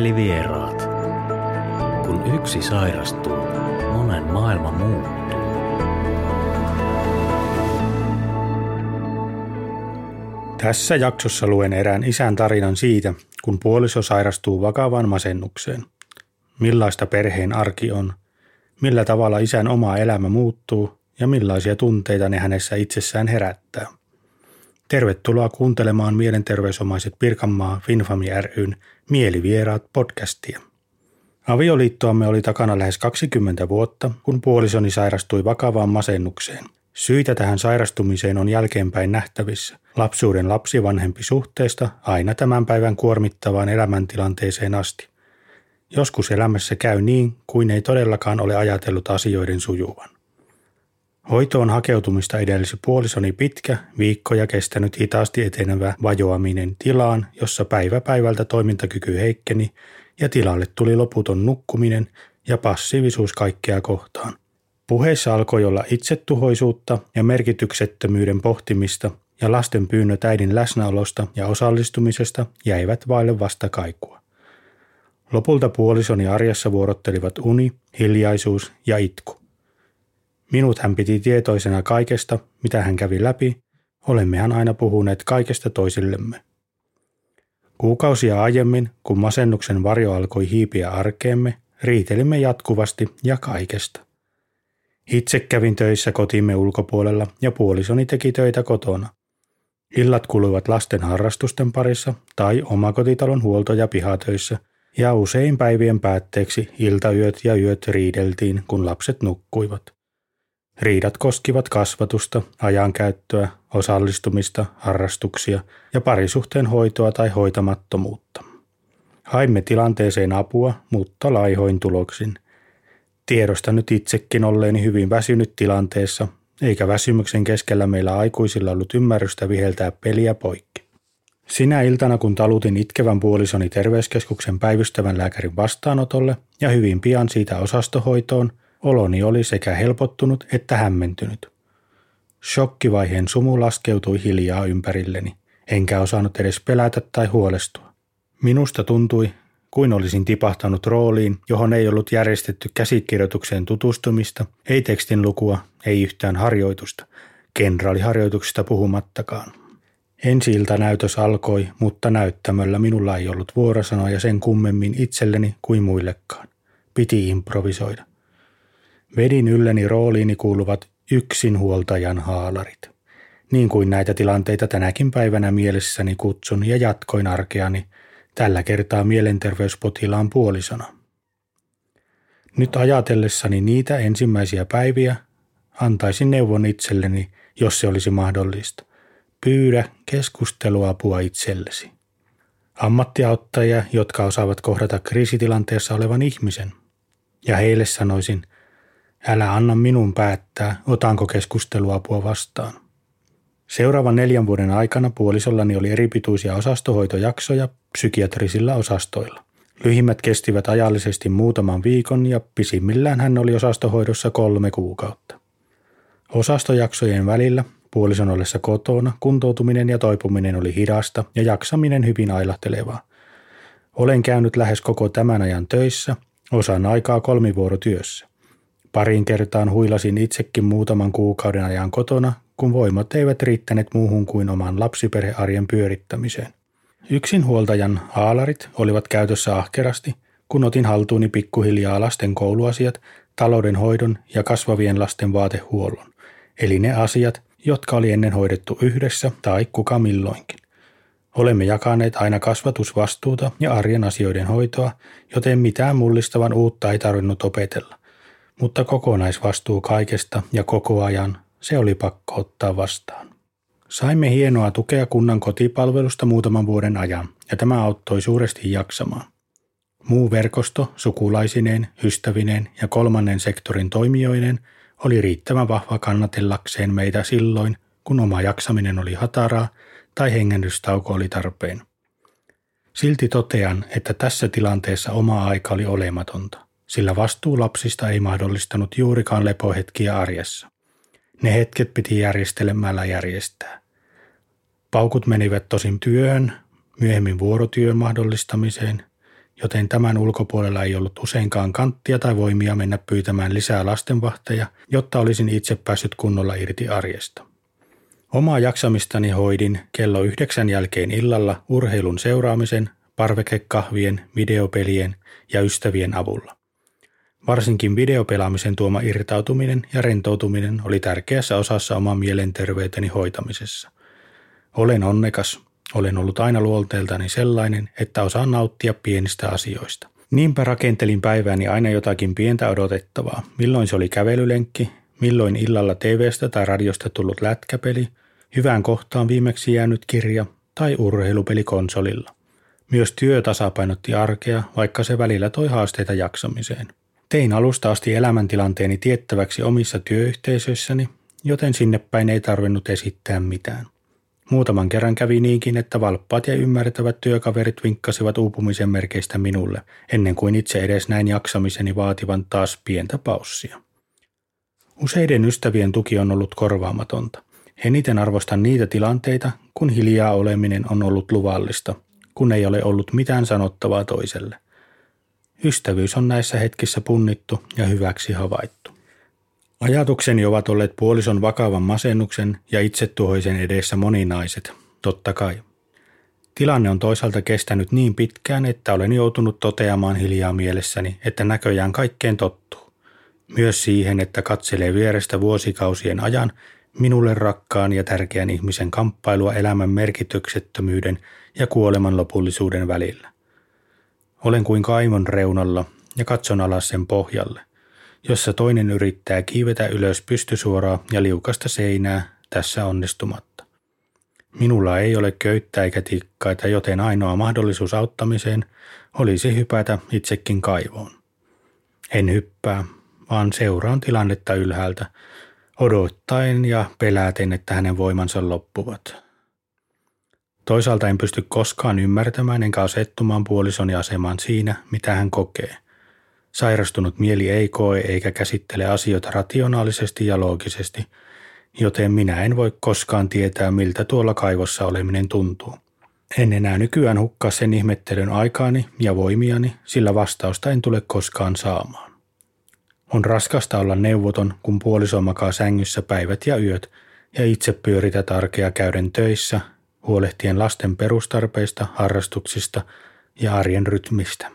Mielivieraat. Kun yksi sairastuu, monen maailma muuttuu. Tässä jaksossa luen erään isän tarinan siitä, kun puoliso sairastuu vakavaan masennukseen. Millaista perheen arki on, millä tavalla isän oma elämä muuttuu ja millaisia tunteita ne hänessä itsessään herättää. Tervetuloa kuuntelemaan Mielenterveysomaiset Pirkanmaa Finfami ryn Mielivieraat podcastia. Avioliittoamme oli takana lähes 20 vuotta, kun puolisoni sairastui vakavaan masennukseen. Syitä tähän sairastumiseen on jälkeenpäin nähtävissä. Lapsuuden lapsivanhempi suhteesta aina tämän päivän kuormittavaan elämäntilanteeseen asti. Joskus elämässä käy niin, kuin ei todellakaan ole ajatellut asioiden sujuvan. Hoitoon hakeutumista edelsi puolisoni pitkä, viikkoja kestänyt hitaasti etenevä vajoaminen tilaan, jossa päivä päivältä toimintakyky heikkeni ja tilalle tuli loputon nukkuminen ja passiivisuus kaikkea kohtaan. Puheissa alkoi olla itsetuhoisuutta ja merkityksettömyyden pohtimista ja lasten pyynnöt äidin läsnäolosta ja osallistumisesta jäivät vaille vastakaikua. Lopulta puolisoni arjessa vuorottelivat uni, hiljaisuus ja itku. Minut hän piti tietoisena kaikesta, mitä hän kävi läpi, olemmehan aina puhuneet kaikesta toisillemme. Kuukausia aiemmin, kun masennuksen varjo alkoi hiipiä arkeemme, riitelimme jatkuvasti ja kaikesta. Itse kävin töissä kotimme ulkopuolella ja puolisoni teki töitä kotona. Illat kuluivat lasten harrastusten parissa tai omakotitalon huolto- ja pihatöissä, ja usein päivien päätteeksi iltayöt ja yöt riideltiin, kun lapset nukkuivat. Riidat koskivat kasvatusta, ajankäyttöä, osallistumista, harrastuksia ja parisuhteen hoitoa tai hoitamattomuutta. Haimme tilanteeseen apua, mutta laihoin tuloksin. Tiedosta nyt itsekin olleeni hyvin väsynyt tilanteessa, eikä väsymyksen keskellä meillä aikuisilla ollut ymmärrystä viheltää peliä poikki. Sinä iltana, kun talutin itkevän puolisoni terveyskeskuksen päivystävän lääkärin vastaanotolle ja hyvin pian siitä osastohoitoon, Oloni oli sekä helpottunut että hämmentynyt. Shokkivaiheen sumu laskeutui hiljaa ympärilleni, enkä osannut edes pelätä tai huolestua. Minusta tuntui, kuin olisin tipahtanut rooliin, johon ei ollut järjestetty käsikirjoitukseen tutustumista, ei tekstin lukua, ei yhtään harjoitusta, kenraaliharjoituksista puhumattakaan. Ensi näytös alkoi, mutta näyttämöllä minulla ei ollut vuorosanoja sen kummemmin itselleni kuin muillekaan. Piti improvisoida. Vedin ylleni rooliini kuuluvat yksinhuoltajan haalarit. Niin kuin näitä tilanteita tänäkin päivänä mielessäni kutsun ja jatkoin arkeani, tällä kertaa mielenterveyspotilaan puolisona. Nyt ajatellessani niitä ensimmäisiä päiviä, antaisin neuvon itselleni, jos se olisi mahdollista. Pyydä keskusteluapua itsellesi. Ammattiauttajia, jotka osaavat kohdata kriisitilanteessa olevan ihmisen. Ja heille sanoisin, Älä anna minun päättää, otanko keskusteluapua vastaan. Seuraavan neljän vuoden aikana puolisollani oli eripituisia osastohoitojaksoja psykiatrisilla osastoilla. Lyhimmät kestivät ajallisesti muutaman viikon ja pisimmillään hän oli osastohoidossa kolme kuukautta. Osastojaksojen välillä puolison ollessa kotona kuntoutuminen ja toipuminen oli hidasta ja jaksaminen hyvin ailahtelevaa. Olen käynyt lähes koko tämän ajan töissä, osan aikaa kolmivuorotyössä. Parin kertaan huilasin itsekin muutaman kuukauden ajan kotona, kun voimat eivät riittäneet muuhun kuin oman lapsiperhearjen pyörittämiseen. Yksinhuoltajan haalarit olivat käytössä ahkerasti, kun otin haltuuni pikkuhiljaa lasten kouluasiat, taloudenhoidon ja kasvavien lasten vaatehuollon, eli ne asiat, jotka oli ennen hoidettu yhdessä tai kuka milloinkin. Olemme jakaneet aina kasvatusvastuuta ja arjen asioiden hoitoa, joten mitään mullistavan uutta ei tarvinnut opetella mutta kokonaisvastuu kaikesta ja koko ajan se oli pakko ottaa vastaan. Saimme hienoa tukea kunnan kotipalvelusta muutaman vuoden ajan, ja tämä auttoi suuresti jaksamaan. Muu verkosto sukulaisineen, ystävineen ja kolmannen sektorin toimijoinen oli riittävän vahva kannatellakseen meitä silloin, kun oma jaksaminen oli hataraa tai hengennystauko oli tarpeen. Silti totean, että tässä tilanteessa oma aika oli olematonta sillä vastuu lapsista ei mahdollistanut juurikaan lepohetkiä arjessa. Ne hetket piti järjestelemällä järjestää. Paukut menivät tosin työhön, myöhemmin vuorotyön mahdollistamiseen, joten tämän ulkopuolella ei ollut useinkaan kanttia tai voimia mennä pyytämään lisää lastenvahteja, jotta olisin itse päässyt kunnolla irti arjesta. Omaa jaksamistani hoidin kello yhdeksän jälkeen illalla urheilun seuraamisen, parvekekahvien, videopelien ja ystävien avulla. Varsinkin videopelaamisen tuoma irtautuminen ja rentoutuminen oli tärkeässä osassa oman mielenterveyteni hoitamisessa. Olen onnekas, olen ollut aina luolteeltani sellainen, että osaan nauttia pienistä asioista. Niinpä rakentelin päivääni aina jotakin pientä odotettavaa. Milloin se oli kävelylenkki, milloin illalla TVstä tai radiosta tullut lätkäpeli, hyvään kohtaan viimeksi jäänyt kirja tai urheilupeli konsolilla. Myös työ tasapainotti arkea, vaikka se välillä toi haasteita jaksamiseen. Tein alusta asti elämäntilanteeni tiettäväksi omissa työyhteisöissäni, joten sinne päin ei tarvinnut esittää mitään. Muutaman kerran kävi niinkin, että valppaat ja ymmärtävät työkaverit vinkkasivat uupumisen merkeistä minulle, ennen kuin itse edes näin jaksamiseni vaativan taas pientä paussia. Useiden ystävien tuki on ollut korvaamatonta. Eniten arvostan niitä tilanteita, kun hiljaa oleminen on ollut luvallista, kun ei ole ollut mitään sanottavaa toiselle. Ystävyys on näissä hetkissä punnittu ja hyväksi havaittu. Ajatukseni ovat olleet puolison vakavan masennuksen ja itsetuhoisen edessä moninaiset, totta kai. Tilanne on toisaalta kestänyt niin pitkään, että olen joutunut toteamaan hiljaa mielessäni, että näköjään kaikkeen tottuu. Myös siihen, että katselee vierestä vuosikausien ajan minulle rakkaan ja tärkeän ihmisen kamppailua elämän merkityksettömyyden ja kuoleman lopullisuuden välillä. Olen kuin kaimon reunalla ja katson alas sen pohjalle jossa toinen yrittää kiivetä ylös pystysuoraa ja liukasta seinää, tässä onnistumatta. Minulla ei ole köyttä eikä tikkaita, joten ainoa mahdollisuus auttamiseen olisi hypätä itsekin kaivoon. En hyppää, vaan seuraan tilannetta ylhäältä, odottaen ja peläten, että hänen voimansa loppuvat. Toisaalta en pysty koskaan ymmärtämään enkä asettumaan puolisoni asemaan siinä, mitä hän kokee – Sairastunut mieli ei koe eikä käsittele asioita rationaalisesti ja loogisesti, joten minä en voi koskaan tietää, miltä tuolla kaivossa oleminen tuntuu. En enää nykyään hukkaa sen ihmettelyn aikaani ja voimiani, sillä vastausta en tule koskaan saamaan. On raskasta olla neuvoton, kun puoliso makaa sängyssä päivät ja yöt ja itse pyörität arkea käyden töissä, huolehtien lasten perustarpeista, harrastuksista ja arjen rytmistä.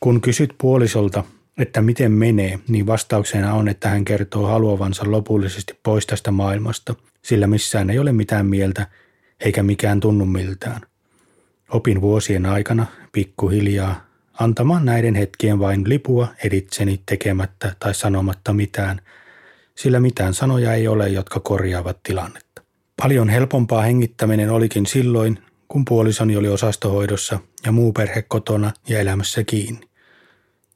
Kun kysyt puolisolta, että miten menee, niin vastauksena on, että hän kertoo haluavansa lopullisesti pois tästä maailmasta, sillä missään ei ole mitään mieltä eikä mikään tunnu miltään. Opin vuosien aikana pikkuhiljaa antamaan näiden hetkien vain lipua editseni tekemättä tai sanomatta mitään, sillä mitään sanoja ei ole, jotka korjaavat tilannetta. Paljon helpompaa hengittäminen olikin silloin, kun puolisoni oli osastohoidossa ja muu perhe kotona ja elämässä kiinni.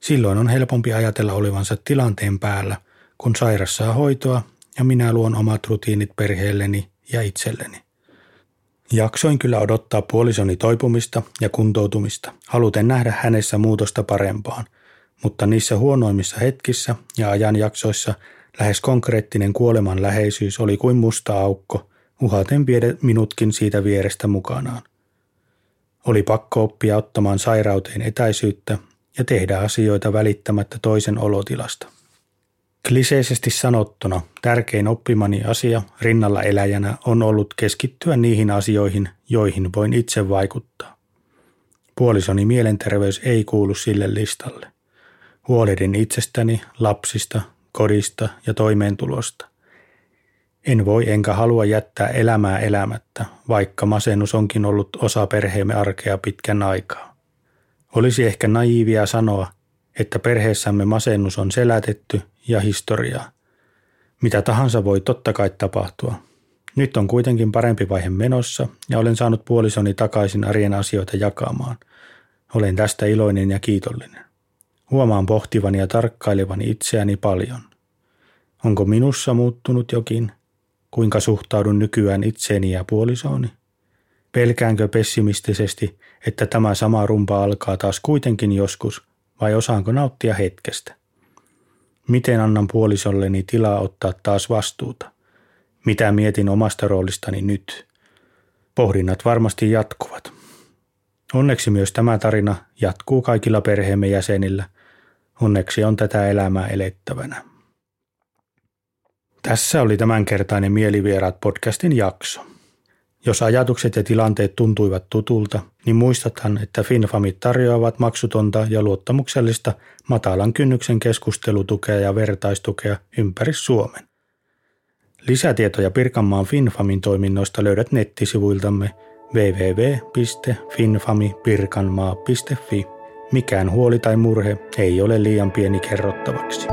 Silloin on helpompi ajatella olevansa tilanteen päällä, kun sairas saa hoitoa ja minä luon omat rutiinit perheelleni ja itselleni. Jaksoin kyllä odottaa puolisoni toipumista ja kuntoutumista, haluten nähdä hänessä muutosta parempaan, mutta niissä huonoimmissa hetkissä ja ajanjaksoissa lähes konkreettinen kuoleman läheisyys oli kuin musta aukko, uhaten viedä minutkin siitä vierestä mukanaan. Oli pakko oppia ottamaan sairauteen etäisyyttä ja tehdä asioita välittämättä toisen olotilasta. Kliseisesti sanottuna tärkein oppimani asia rinnalla eläjänä on ollut keskittyä niihin asioihin, joihin voin itse vaikuttaa. Puolisoni mielenterveys ei kuulu sille listalle. Huolehdin itsestäni, lapsista, kodista ja toimeentulosta. En voi enkä halua jättää elämää elämättä, vaikka masennus onkin ollut osa perheemme arkea pitkän aikaa. Olisi ehkä naiivia sanoa, että perheessämme masennus on selätetty ja historiaa. Mitä tahansa voi totta kai tapahtua. Nyt on kuitenkin parempi vaihe menossa ja olen saanut puolisoni takaisin arjen asioita jakamaan. Olen tästä iloinen ja kiitollinen. Huomaan pohtivani ja tarkkailevani itseäni paljon. Onko minussa muuttunut jokin? Kuinka suhtaudun nykyään itseeni ja puolisooni? Pelkäänkö pessimistisesti, että tämä sama rumpa alkaa taas kuitenkin joskus, vai osaanko nauttia hetkestä? Miten annan puolisolleni tilaa ottaa taas vastuuta? Mitä mietin omasta roolistani nyt? Pohdinnat varmasti jatkuvat. Onneksi myös tämä tarina jatkuu kaikilla perheemme jäsenillä. Onneksi on tätä elämää elettävänä. Tässä oli tämänkertainen Mielivieraat podcastin jakso. Jos ajatukset ja tilanteet tuntuivat tutulta, niin muistathan, että FinFamit tarjoavat maksutonta ja luottamuksellista matalan kynnyksen keskustelutukea ja vertaistukea ympäri Suomen. Lisätietoja Pirkanmaan FinFamin toiminnoista löydät nettisivuiltamme www.finfamipirkanmaa.fi. Mikään huoli tai murhe ei ole liian pieni kerrottavaksi.